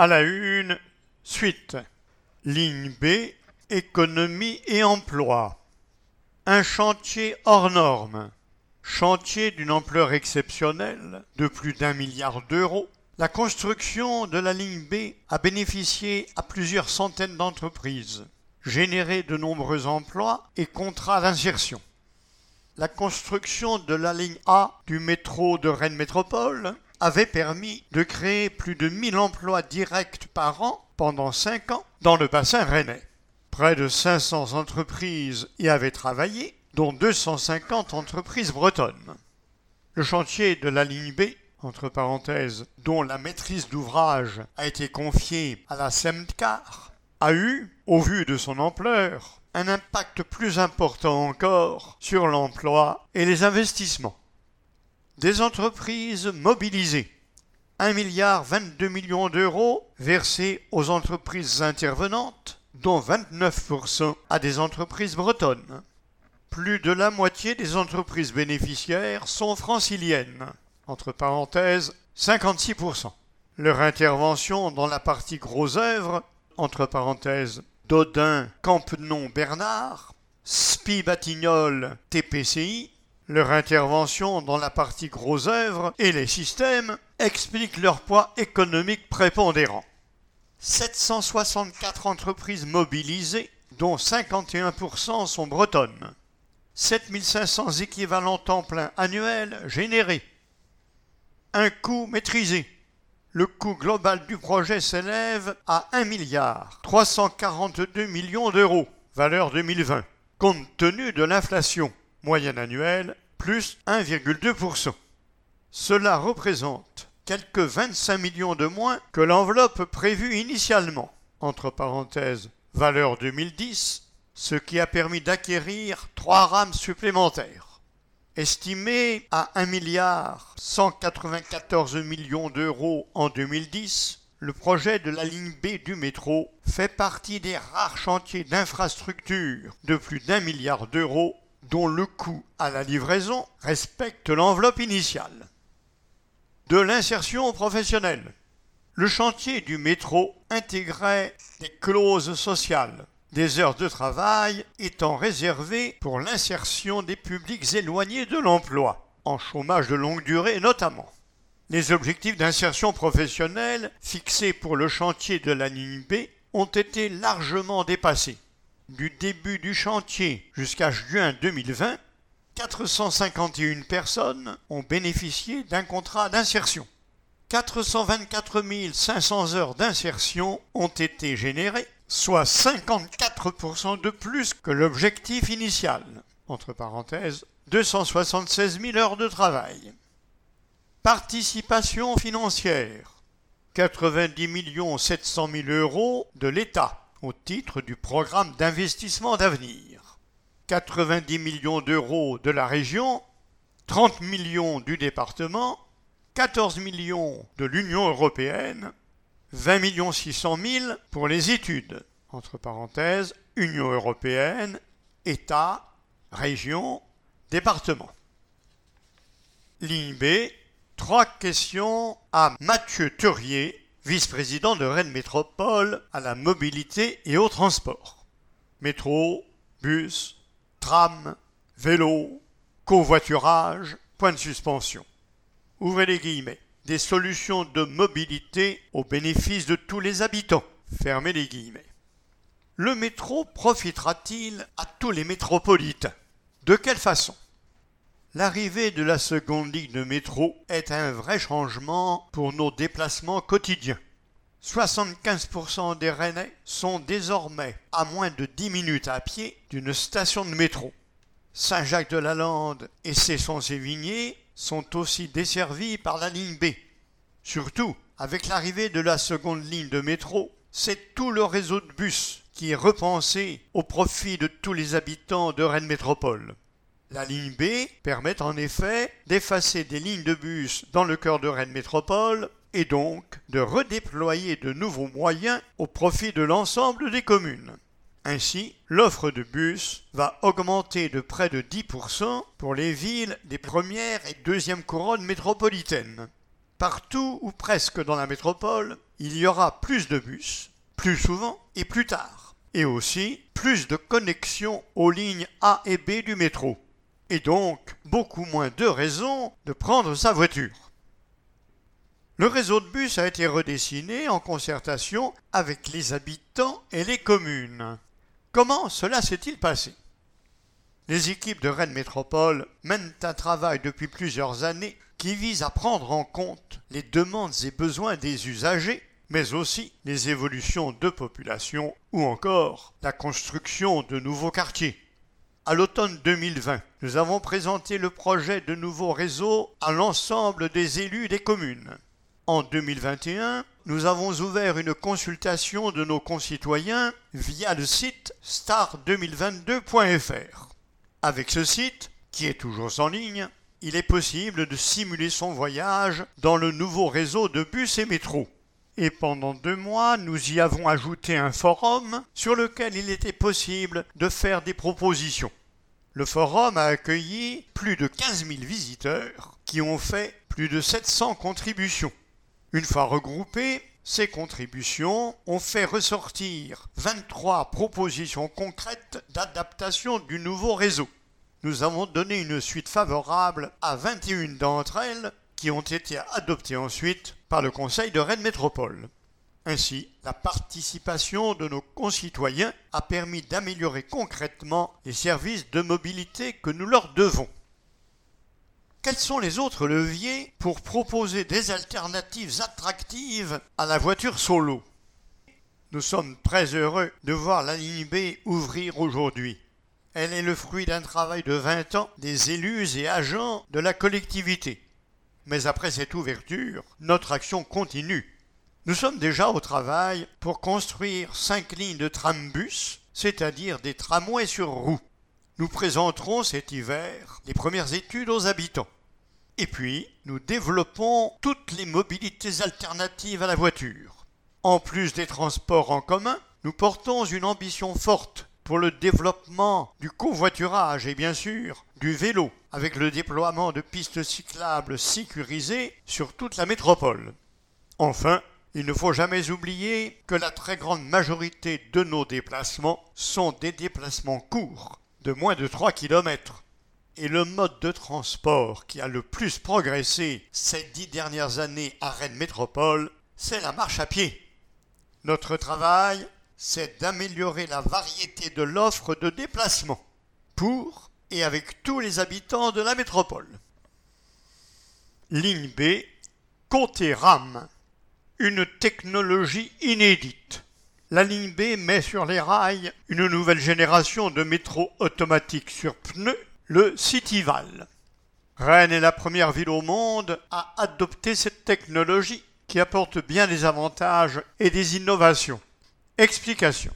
À la une, suite. Ligne B, économie et emploi. Un chantier hors norme. Chantier d'une ampleur exceptionnelle de plus d'un milliard d'euros. La construction de la ligne B a bénéficié à plusieurs centaines d'entreprises, généré de nombreux emplois et contrats d'insertion. La construction de la ligne A du métro de Rennes Métropole avait permis de créer plus de 1000 emplois directs par an pendant 5 ans dans le bassin rennais. Près de 500 entreprises y avaient travaillé, dont 250 entreprises bretonnes. Le chantier de la ligne B, dont la maîtrise d'ouvrage a été confiée à la SEMTCAR, a eu, au vu de son ampleur, un impact plus important encore sur l'emploi et les investissements. Des entreprises mobilisées. 1 milliard 22 millions d'euros versés aux entreprises intervenantes, dont 29% à des entreprises bretonnes. Plus de la moitié des entreprises bénéficiaires sont franciliennes, entre parenthèses 56%. Leur intervention dans la partie gros œuvres, entre parenthèses Dodin, Campenon, Bernard, Spi Batignolles, TPCI, leur intervention dans la partie gros œuvres et les systèmes expliquent leur poids économique prépondérant. 764 entreprises mobilisées, dont 51% sont bretonnes. 7500 équivalents temps plein annuels générés. Un coût maîtrisé. Le coût global du projet s'élève à 1 milliard 342 millions d'euros, valeur 2020, compte tenu de l'inflation moyenne annuelle plus 1,2%. Cela représente quelques 25 millions de moins que l'enveloppe prévue initialement, entre parenthèses valeur 2010, ce qui a permis d'acquérir trois rames supplémentaires. Estimé à 1 milliard 194 millions d'euros en 2010, le projet de la ligne B du métro fait partie des rares chantiers d'infrastructure de plus d'un milliard d'euros dont le coût à la livraison respecte l'enveloppe initiale. De l'insertion professionnelle. Le chantier du métro intégrait des clauses sociales des heures de travail étant réservées pour l'insertion des publics éloignés de l'emploi, en chômage de longue durée notamment. Les objectifs d'insertion professionnelle fixés pour le chantier de la B ont été largement dépassés. Du début du chantier jusqu'à juin 2020, 451 personnes ont bénéficié d'un contrat d'insertion. 424 500 heures d'insertion ont été générées soit 54% de plus que l'objectif initial. Entre parenthèses, 276 000 heures de travail. Participation financière. 90 700 000 euros de l'État au titre du programme d'investissement d'avenir. 90 millions d'euros de la région, 30 millions du département, 14 millions de l'Union européenne 20 600 000 pour les études, entre parenthèses, Union européenne, État, région, département. Ligne B, trois questions à Mathieu Turier, vice-président de Rennes Métropole à la mobilité et au transport. Métro, bus, tram, vélo, covoiturage, point de suspension. Ouvrez les guillemets des solutions de mobilité au bénéfice de tous les habitants. Fermez les guillemets. Le métro profitera-t-il à tous les métropolitains? De quelle façon? L'arrivée de la seconde ligne de métro est un vrai changement pour nos déplacements quotidiens. 75% des Rennais sont désormais à moins de 10 minutes à pied d'une station de métro. Saint-Jacques-de-la-Lande et Cesson-Sévigné sont aussi desservis par la ligne B. Surtout, avec l'arrivée de la seconde ligne de métro, c'est tout le réseau de bus qui est repensé au profit de tous les habitants de Rennes Métropole. La ligne B permet en effet d'effacer des lignes de bus dans le cœur de Rennes Métropole et donc de redéployer de nouveaux moyens au profit de l'ensemble des communes. Ainsi, l'offre de bus va augmenter de près de 10% pour les villes des premières et deuxièmes couronnes métropolitaines. Partout ou presque dans la métropole, il y aura plus de bus, plus souvent et plus tard. Et aussi plus de connexions aux lignes A et B du métro. Et donc beaucoup moins de raisons de prendre sa voiture. Le réseau de bus a été redessiné en concertation avec les habitants et les communes. Comment cela s'est-il passé? Les équipes de Rennes Métropole mènent un travail depuis plusieurs années qui vise à prendre en compte les demandes et besoins des usagers, mais aussi les évolutions de population ou encore la construction de nouveaux quartiers. À l'automne 2020, nous avons présenté le projet de nouveau réseau à l'ensemble des élus des communes. En 2021, nous avons ouvert une consultation de nos concitoyens via le site star2022.fr. Avec ce site, qui est toujours en ligne, il est possible de simuler son voyage dans le nouveau réseau de bus et métro. Et pendant deux mois, nous y avons ajouté un forum sur lequel il était possible de faire des propositions. Le forum a accueilli plus de 15 000 visiteurs qui ont fait plus de 700 contributions. Une fois regroupées, ces contributions ont fait ressortir 23 propositions concrètes d'adaptation du nouveau réseau. Nous avons donné une suite favorable à 21 d'entre elles qui ont été adoptées ensuite par le Conseil de Rennes Métropole. Ainsi, la participation de nos concitoyens a permis d'améliorer concrètement les services de mobilité que nous leur devons. Quels sont les autres leviers pour proposer des alternatives attractives à la voiture solo? Nous sommes très heureux de voir la ligne B ouvrir aujourd'hui. Elle est le fruit d'un travail de 20 ans des élus et agents de la collectivité. Mais après cette ouverture, notre action continue. Nous sommes déjà au travail pour construire cinq lignes de trambus, c'est-à-dire des tramways sur roues. Nous présenterons cet hiver les premières études aux habitants. Et puis, nous développons toutes les mobilités alternatives à la voiture. En plus des transports en commun, nous portons une ambition forte pour le développement du covoiturage et bien sûr du vélo, avec le déploiement de pistes cyclables sécurisées sur toute la métropole. Enfin, il ne faut jamais oublier que la très grande majorité de nos déplacements sont des déplacements courts, de moins de 3 km. Et le mode de transport qui a le plus progressé ces dix dernières années à Rennes Métropole, c'est la marche à pied. Notre travail, c'est d'améliorer la variété de l'offre de déplacement pour et avec tous les habitants de la métropole. Ligne B, côté RAM une technologie inédite. La ligne B met sur les rails une nouvelle génération de métro automatique sur pneus, le Cityval. Rennes est la première ville au monde à adopter cette technologie qui apporte bien des avantages et des innovations. Explication.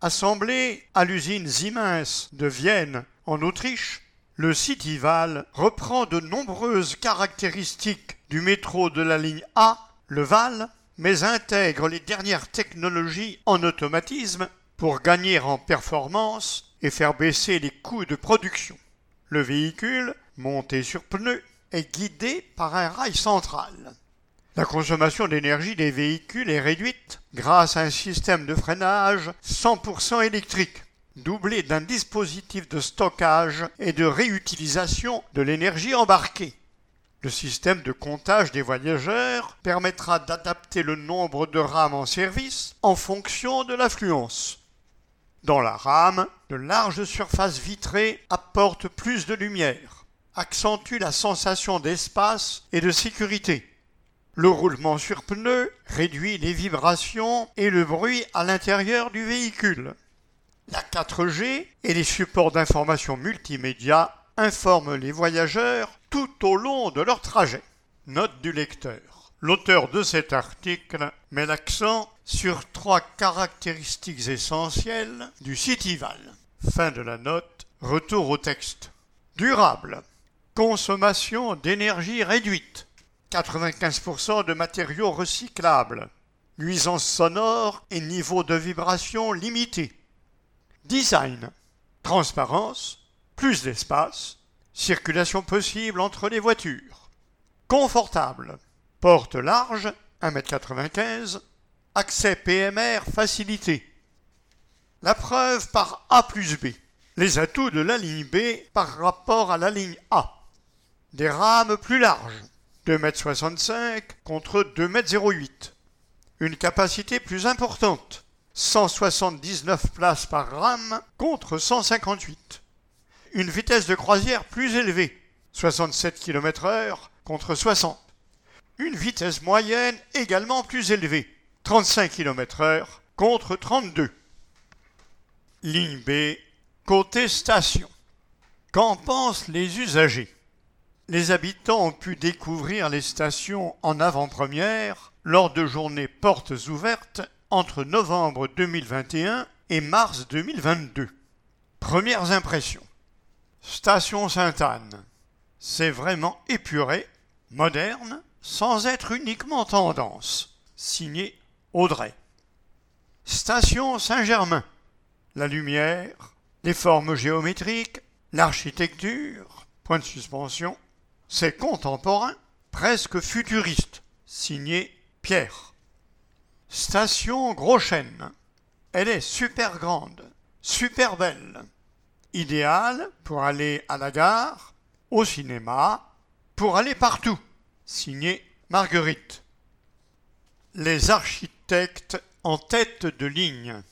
Assemblé à l'usine Siemens de Vienne, en Autriche, le Cityval reprend de nombreuses caractéristiques du métro de la ligne A, le Val, mais intègre les dernières technologies en automatisme pour gagner en performance et faire baisser les coûts de production. Le véhicule, monté sur pneus, est guidé par un rail central. La consommation d'énergie des véhicules est réduite grâce à un système de freinage 100% électrique, doublé d'un dispositif de stockage et de réutilisation de l'énergie embarquée. Le système de comptage des voyageurs permettra d'adapter le nombre de rames en service en fonction de l'affluence. Dans la rame, de larges surfaces vitrées apportent plus de lumière, accentuent la sensation d'espace et de sécurité. Le roulement sur pneus réduit les vibrations et le bruit à l'intérieur du véhicule. La 4G et les supports d'information multimédia informent les voyageurs tout au long de leur trajet. Note du lecteur. L'auteur de cet article met l'accent sur trois caractéristiques essentielles du Cityval. Fin de la note. Retour au texte. Durable. Consommation d'énergie réduite. 95% de matériaux recyclables. Nuisance sonore et niveau de vibration limité. Design. Transparence plus d'espace, circulation possible entre les voitures. Confortable, porte large, 1m95, Accès PMR facilité. La preuve par A plus B. Les atouts de la ligne B par rapport à la ligne A. Des rames plus larges, 2,65 m contre 2,08 m. Une capacité plus importante, 179 places par rame contre 158. Une vitesse de croisière plus élevée, 67 km/h contre 60. Une vitesse moyenne également plus élevée, 35 km/h contre 32. Ligne B, côté station. Qu'en pensent les usagers? Les habitants ont pu découvrir les stations en avant-première lors de journées portes ouvertes entre novembre 2021 et mars 2022. Premières impressions. Station Sainte-Anne. C'est vraiment épuré, moderne, sans être uniquement tendance. Signé Audrey. Station Saint-Germain. La lumière, les formes géométriques, l'architecture, point de suspension, c'est contemporain, presque futuriste. Signé Pierre. Station Gros Chêne. Elle est super grande, super belle. Idéale pour aller à la gare, au cinéma, pour aller partout. Signé Marguerite. Les architectes en tête de ligne.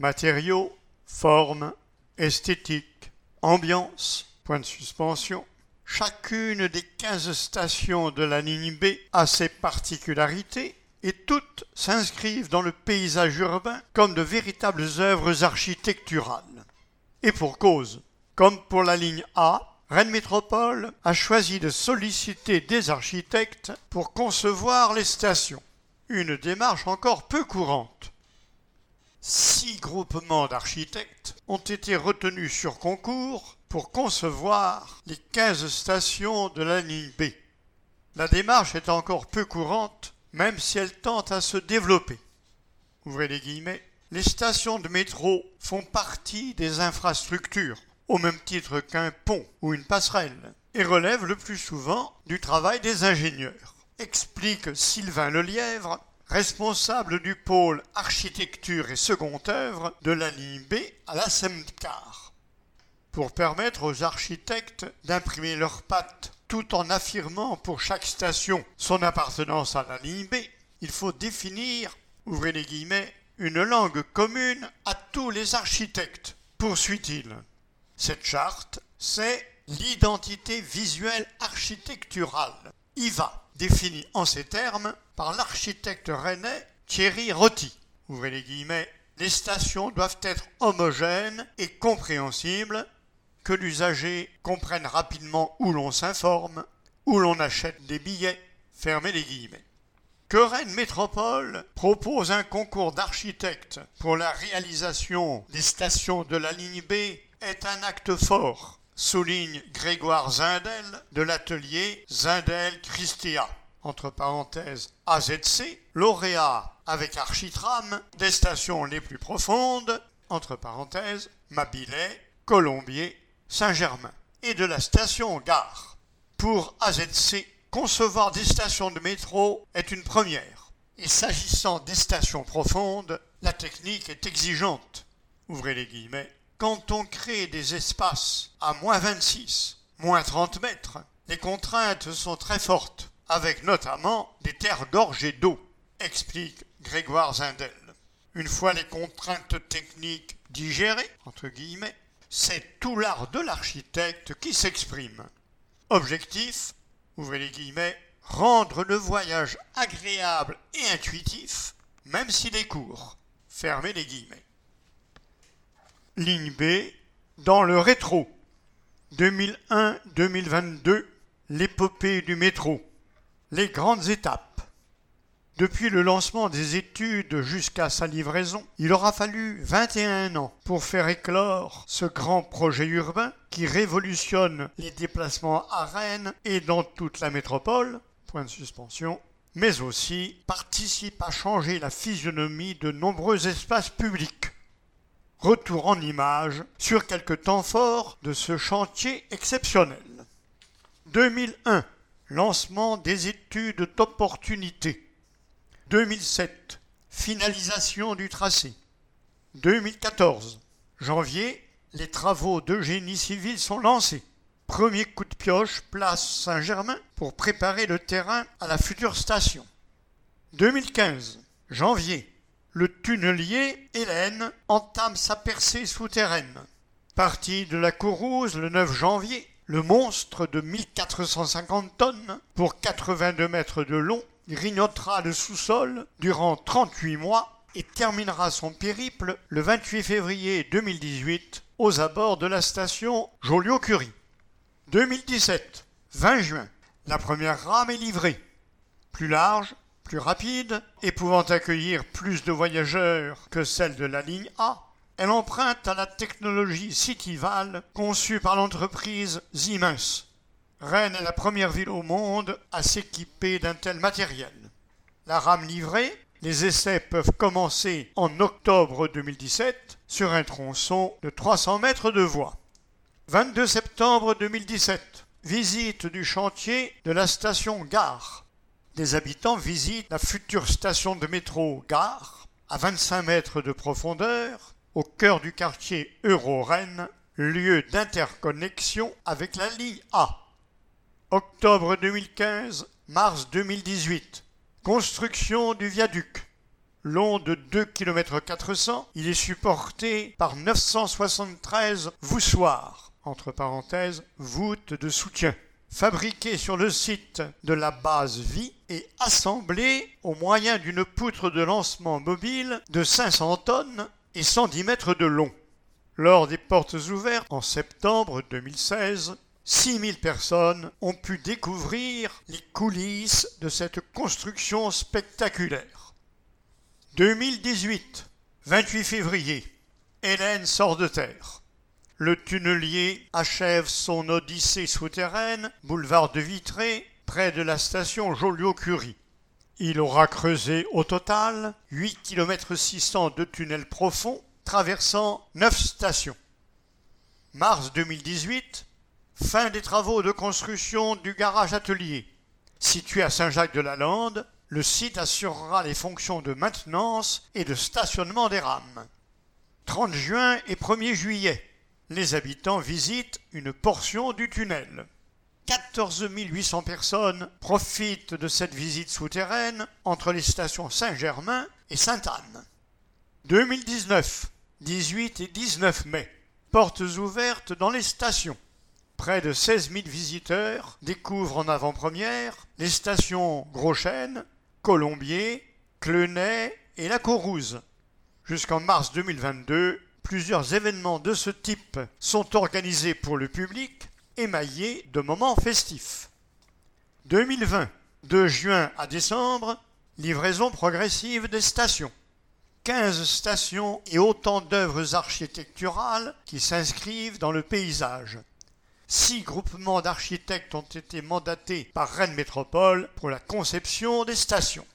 Matériaux, formes, esthétique, ambiance, point de suspension. Chacune des 15 stations de la ligne B a ses particularités et toutes s'inscrivent dans le paysage urbain comme de véritables œuvres architecturales. Et pour cause, comme pour la ligne A, Rennes Métropole a choisi de solliciter des architectes pour concevoir les stations, une démarche encore peu courante. Six groupements d'architectes ont été retenus sur concours pour concevoir les 15 stations de la ligne B. La démarche est encore peu courante même si elles tentent à se développer. Ouvrez les guillemets. Les stations de métro font partie des infrastructures, au même titre qu'un pont ou une passerelle, et relèvent le plus souvent du travail des ingénieurs, explique Sylvain Lelièvre, responsable du pôle architecture et second œuvre de la ligne B à la SEMCAR. Pour permettre aux architectes d'imprimer leurs pattes tout en affirmant pour chaque station son appartenance à la ligne B, il faut définir, ouvrez les guillemets, une langue commune à tous les architectes, poursuit-il. Cette charte, c'est l'identité visuelle architecturale, IVA, définie en ces termes par l'architecte rennais Thierry Rotti. Ouvrez les guillemets, les stations doivent être homogènes et compréhensibles que l'usager comprenne rapidement où l'on s'informe, où l'on achète des billets, fermez les guillemets. Que Rennes Métropole propose un concours d'architectes pour la réalisation des stations de la ligne B est un acte fort, souligne Grégoire Zindel de l'atelier Zindel Christia, entre parenthèses AZC, lauréat avec Architram des stations les plus profondes, entre parenthèses Mabilet, Colombier Saint-Germain et de la station Gare. Pour AZC, concevoir des stations de métro est une première. Et s'agissant des stations profondes, la technique est exigeante. Ouvrez les guillemets. Quand on crée des espaces à moins 26, moins 30 mètres, les contraintes sont très fortes, avec notamment des terres gorgées d'eau, explique Grégoire Zindel. Une fois les contraintes techniques digérées, c'est tout l'art de l'architecte qui s'exprime. Objectif, ouvrez les guillemets, rendre le voyage agréable et intuitif, même s'il est court. Fermez les guillemets. Ligne B, dans le rétro. 2001-2022, l'épopée du métro. Les grandes étapes. Depuis le lancement des études jusqu'à sa livraison, il aura fallu 21 ans pour faire éclore ce grand projet urbain qui révolutionne les déplacements à Rennes et dans toute la métropole, point de suspension, mais aussi participe à changer la physionomie de nombreux espaces publics. Retour en images sur quelques temps forts de ce chantier exceptionnel. 2001. Lancement des études d'opportunité. 2007, finalisation du tracé. 2014. Janvier, les travaux de génie civil sont lancés. Premier coup de pioche, place Saint-Germain, pour préparer le terrain à la future station. 2015. Janvier, le tunnelier Hélène entame sa percée souterraine. Parti de la Courrouze le 9 janvier, le monstre de 1450 tonnes pour 82 mètres de long grignotera le sous-sol durant 38 mois et terminera son périple le 28 février 2018 aux abords de la station Joliot-Curie. 2017, 20 juin, la première rame est livrée. Plus large, plus rapide et pouvant accueillir plus de voyageurs que celle de la ligne A, elle emprunte à la technologie Cityval conçue par l'entreprise Siemens. Rennes est la première ville au monde à s'équiper d'un tel matériel. La rame livrée, les essais peuvent commencer en octobre 2017 sur un tronçon de 300 mètres de voie. 22 septembre 2017, visite du chantier de la station Gare. Des habitants visitent la future station de métro Gare, à 25 mètres de profondeur, au cœur du quartier Euro-Rennes, lieu d'interconnexion avec la ligne A. Octobre 2015, mars 2018. Construction du viaduc. Long de 2 km 400, il est supporté par 973 voussoirs, entre parenthèses, voûtes de soutien, fabriqués sur le site de la base Vie et assemblés au moyen d'une poutre de lancement mobile de 500 tonnes et 110 mètres de long. Lors des portes ouvertes en septembre 2016, 6000 personnes ont pu découvrir les coulisses de cette construction spectaculaire. 2018, 28 février, Hélène sort de terre. Le tunnelier achève son odyssée souterraine, boulevard de Vitré, près de la station Joliot-Curie. Il aura creusé au total 8 km 600 de tunnels profonds traversant 9 stations. Mars 2018, Fin des travaux de construction du garage atelier. Situé à Saint-Jacques-de-la-Lande, le site assurera les fonctions de maintenance et de stationnement des rames. 30 juin et 1er juillet, les habitants visitent une portion du tunnel. 14 800 personnes profitent de cette visite souterraine entre les stations Saint-Germain et Sainte-Anne. 2019, 18 et 19 mai, portes ouvertes dans les stations. Près de 16 000 visiteurs découvrent en avant-première les stations Groschène, Colombier, Clenay et La Courrouze. Jusqu'en mars 2022, plusieurs événements de ce type sont organisés pour le public, émaillés de moments festifs. 2020, de juin à décembre, livraison progressive des stations. 15 stations et autant d'œuvres architecturales qui s'inscrivent dans le paysage. Six groupements d'architectes ont été mandatés par Rennes Métropole pour la conception des stations.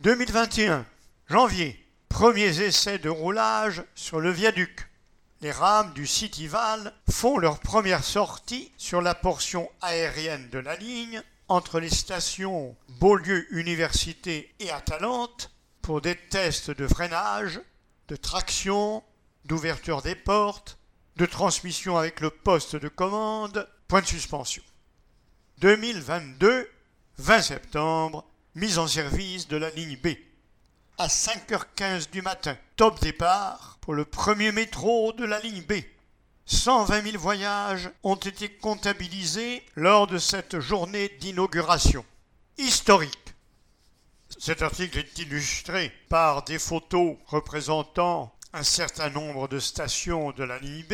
2021, janvier, premiers essais de roulage sur le viaduc. Les rames du Cityval font leur première sortie sur la portion aérienne de la ligne entre les stations Beaulieu Université et Atalante pour des tests de freinage, de traction, d'ouverture des portes, de transmission avec le poste de commande, point de suspension. 2022, 20 septembre, mise en service de la ligne B. À 5h15 du matin, top départ pour le premier métro de la ligne B. 120 000 voyages ont été comptabilisés lors de cette journée d'inauguration. Historique. Cet article est illustré par des photos représentant un certain nombre de stations de la ligne B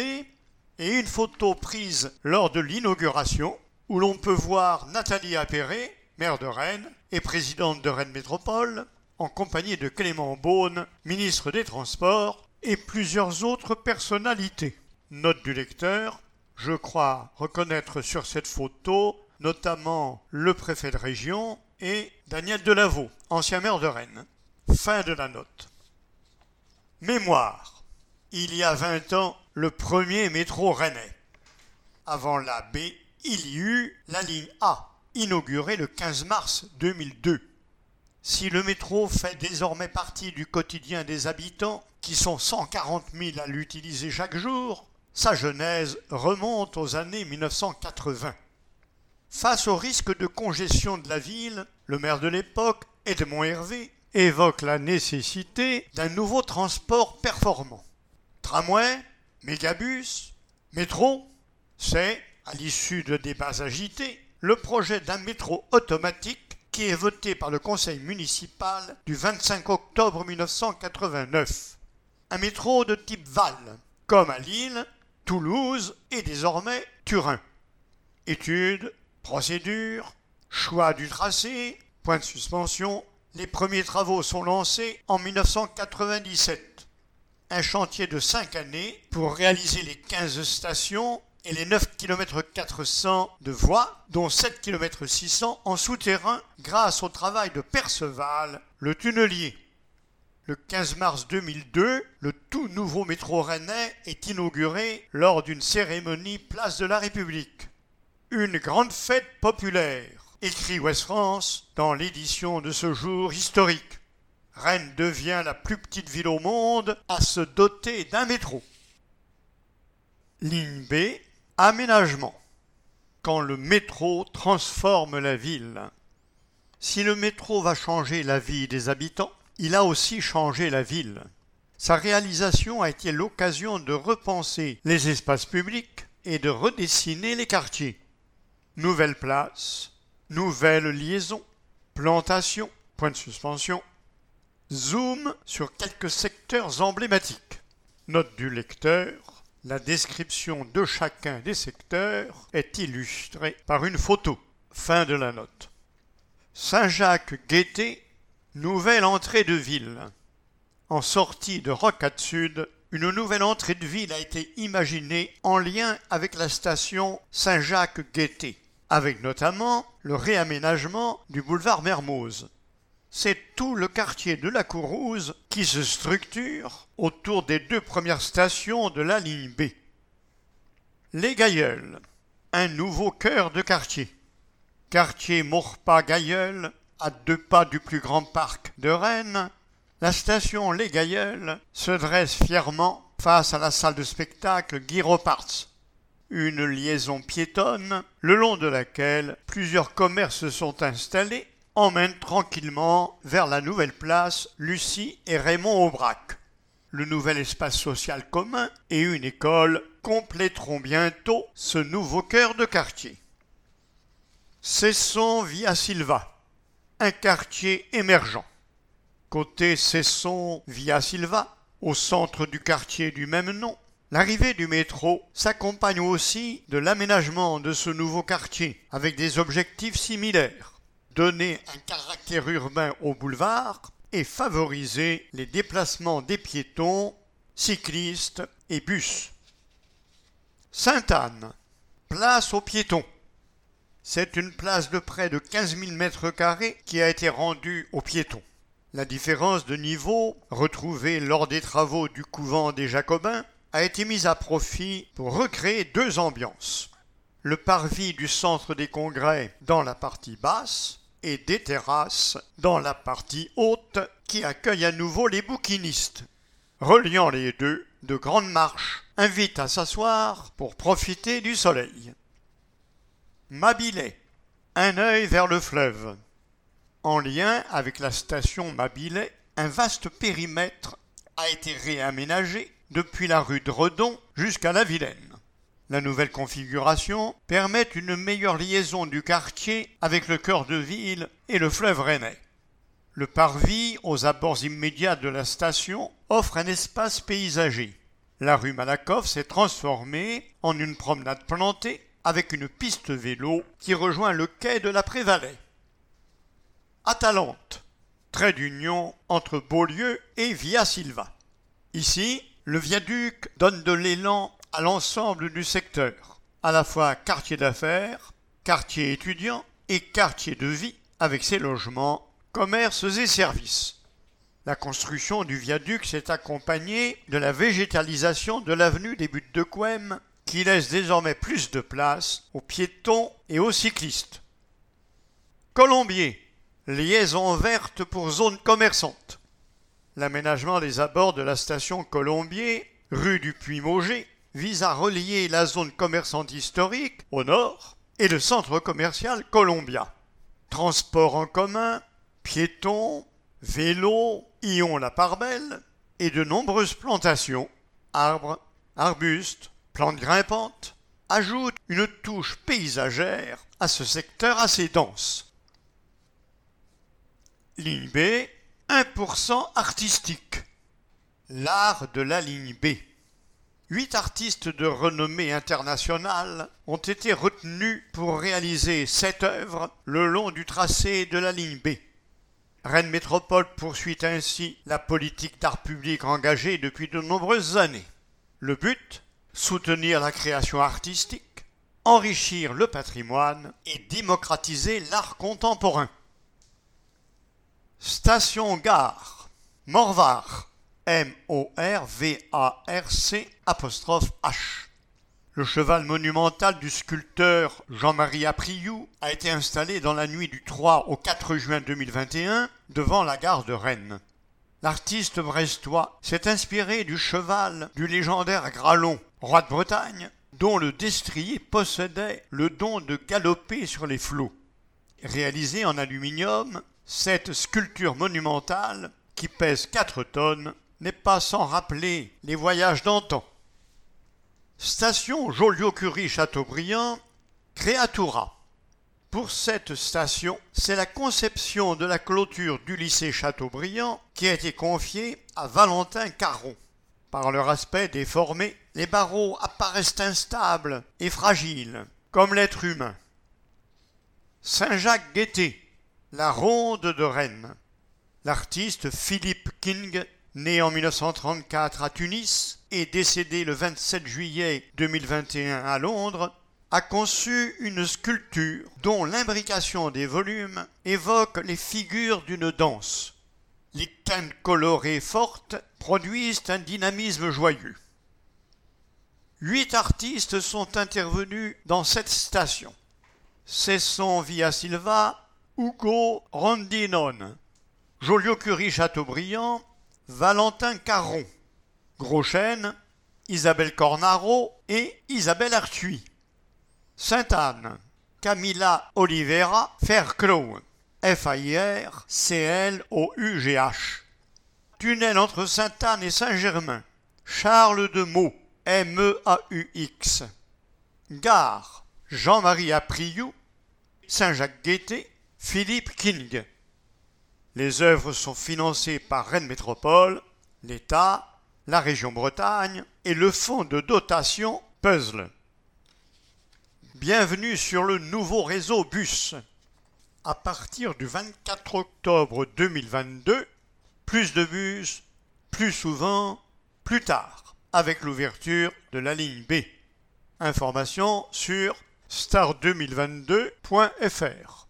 et une photo prise lors de l'inauguration où l'on peut voir Nathalie Appéré, maire de Rennes et présidente de Rennes Métropole, en compagnie de Clément Beaune, ministre des Transports, et plusieurs autres personnalités. Note du lecteur, je crois reconnaître sur cette photo notamment le préfet de région et Daniel Delaveau, ancien maire de Rennes. Fin de la note. Mémoire. Il y a 20 ans, le premier métro rennais. Avant la B, il y eut la ligne A, inaugurée le 15 mars 2002. Si le métro fait désormais partie du quotidien des habitants, qui sont 140 000 à l'utiliser chaque jour, sa genèse remonte aux années 1980. Face au risque de congestion de la ville, le maire de l'époque, Edmond Hervé, évoque la nécessité d'un nouveau transport performant. Tramway, mégabus, métro, c'est, à l'issue de débats agités, le projet d'un métro automatique qui est voté par le conseil municipal du 25 octobre 1989. Un métro de type Val, comme à Lille, Toulouse et désormais Turin. Études, procédures, choix du tracé, point de suspension, les premiers travaux sont lancés en 1997. Un chantier de 5 années pour réaliser les 15 stations et les 9 km 400 de voies, dont 7 km 600 en souterrain grâce au travail de Perceval, le tunnelier. Le 15 mars 2002, le tout nouveau métro rennais est inauguré lors d'une cérémonie place de la République. Une grande fête populaire, écrit Ouest France dans l'édition de ce jour historique. Rennes devient la plus petite ville au monde à se doter d'un métro. Ligne B, Aménagement. Quand le métro transforme la ville. Si le métro va changer la vie des habitants, il a aussi changé la ville. Sa réalisation a été l'occasion de repenser les espaces publics et de redessiner les quartiers. Nouvelles places, nouvelles liaisons, plantations, point de suspension, zoom sur quelques secteurs emblématiques. Note du lecteur, la description de chacun des secteurs est illustrée par une photo. Fin de la note. Saint-Jacques-Guetté, nouvelle entrée de ville. En sortie de Rocade Sud, une nouvelle entrée de ville a été imaginée en lien avec la station Saint-Jacques-Guetté, avec notamment le réaménagement du boulevard Mermoz c'est tout le quartier de la Courrouze qui se structure autour des deux premières stations de la ligne B. Les Gailleuls, un nouveau cœur de quartier. Quartier Maurepas-Gailleul, à deux pas du plus grand parc de Rennes, la station Les Gailleuls se dresse fièrement face à la salle de spectacle Guy Une liaison piétonne, le long de laquelle plusieurs commerces sont installés emmène tranquillement vers la nouvelle place Lucie et Raymond Aubrac. Le nouvel espace social commun et une école compléteront bientôt ce nouveau cœur de quartier. Cesson Via Silva, un quartier émergent. Côté Cesson Via Silva, au centre du quartier du même nom, L'arrivée du métro s'accompagne aussi de l'aménagement de ce nouveau quartier avec des objectifs similaires donner un caractère urbain au boulevard et favoriser les déplacements des piétons, cyclistes et bus. Sainte-Anne, place aux piétons. C'est une place de près de 15 000 mètres carrés qui a été rendue aux piétons. La différence de niveau, retrouvée lors des travaux du couvent des Jacobins, a été mise à profit pour recréer deux ambiances. Le parvis du centre des congrès dans la partie basse et des terrasses dans la partie haute qui accueille à nouveau les bouquinistes. Reliant les deux, de grandes marches invitent à s'asseoir pour profiter du soleil. Mabillet, un œil vers le fleuve. En lien avec la station Mabillet, un vaste périmètre a été réaménagé depuis la rue de Redon jusqu'à la Vilaine. La nouvelle configuration permet une meilleure liaison du quartier avec le cœur de ville et le fleuve Rennais. Le parvis, aux abords immédiats de la station, offre un espace paysager. La rue Malakoff s'est transformée en une promenade plantée avec une piste vélo qui rejoint le quai de la Prévalais. Atalante, trait d'union entre Beaulieu et Via Silva. Ici, le viaduc donne de l'élan à l'ensemble du secteur, à la fois quartier d'affaires, quartier étudiant et quartier de vie avec ses logements, commerces et services. La construction du viaduc s'est accompagnée de la végétalisation de l'avenue des Buttes de Couem qui laisse désormais plus de place aux piétons et aux cyclistes. Colombier, liaison verte pour zone commerçante. L'aménagement des abords de la station Colombier, rue du Puy-Mauger, vise à relier la zone commerçante historique au nord et le centre commercial Columbia. Transport en commun, piétons, vélos, ions la part belle et de nombreuses plantations, arbres, arbustes, plantes grimpantes, ajoutent une touche paysagère à ce secteur assez dense. Ligne B, 1% artistique. L'art de la ligne B. Huit artistes de renommée internationale ont été retenus pour réaliser cette œuvre le long du tracé de la ligne B. Rennes Métropole poursuit ainsi la politique d'art public engagée depuis de nombreuses années. Le but Soutenir la création artistique, enrichir le patrimoine et démocratiser l'art contemporain. Station Gare, Morvar, M-O-R-V-A-R-C apostrophe H. Le cheval monumental du sculpteur Jean-Marie Apriou a été installé dans la nuit du 3 au 4 juin 2021 devant la gare de Rennes. L'artiste brestois s'est inspiré du cheval du légendaire Gralon, roi de Bretagne, dont le destrier possédait le don de galoper sur les flots. Réalisée en aluminium, cette sculpture monumentale, qui pèse 4 tonnes, n'est pas sans rappeler les voyages d'antan. Station Joliot-Curie-Chateaubriand, Créatura. Pour cette station, c'est la conception de la clôture du lycée Chateaubriand qui a été confiée à Valentin Caron. Par leur aspect déformé, les barreaux apparaissent instables et fragiles, comme l'être humain. Saint-Jacques-Guetté, la ronde de Rennes. L'artiste Philippe King né en 1934 à Tunis et décédé le 27 juillet 2021 à Londres, a conçu une sculpture dont l'imbrication des volumes évoque les figures d'une danse. Les teintes colorées fortes produisent un dynamisme joyeux. Huit artistes sont intervenus dans cette station. Cesson Via Silva, Hugo Rondinon, Joliot-Curie Chateaubriand, Valentin Caron, Groschène, Isabelle Cornaro et Isabelle Arthuis. Sainte-Anne, Camilla Oliveira Fairclough, F-A-I-R-C-L-O-U-G-H. Tunnel entre Sainte-Anne et Saint-Germain, Charles de Meaux, M-E-A-U-X. Gare, Jean-Marie Apriou, Saint-Jacques-Guetté, Philippe King. Les œuvres sont financées par Rennes Métropole, l'État, la région Bretagne et le fonds de dotation Puzzle. Bienvenue sur le nouveau réseau bus. À partir du 24 octobre 2022, plus de bus, plus souvent, plus tard, avec l'ouverture de la ligne B. Information sur star2022.fr.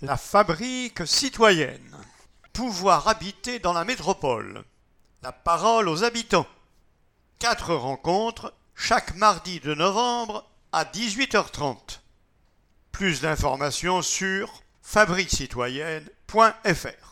La fabrique citoyenne. Pouvoir habiter dans la métropole. La parole aux habitants. Quatre rencontres chaque mardi de novembre à 18h30. Plus d'informations sur fabriquecitoyenne.fr.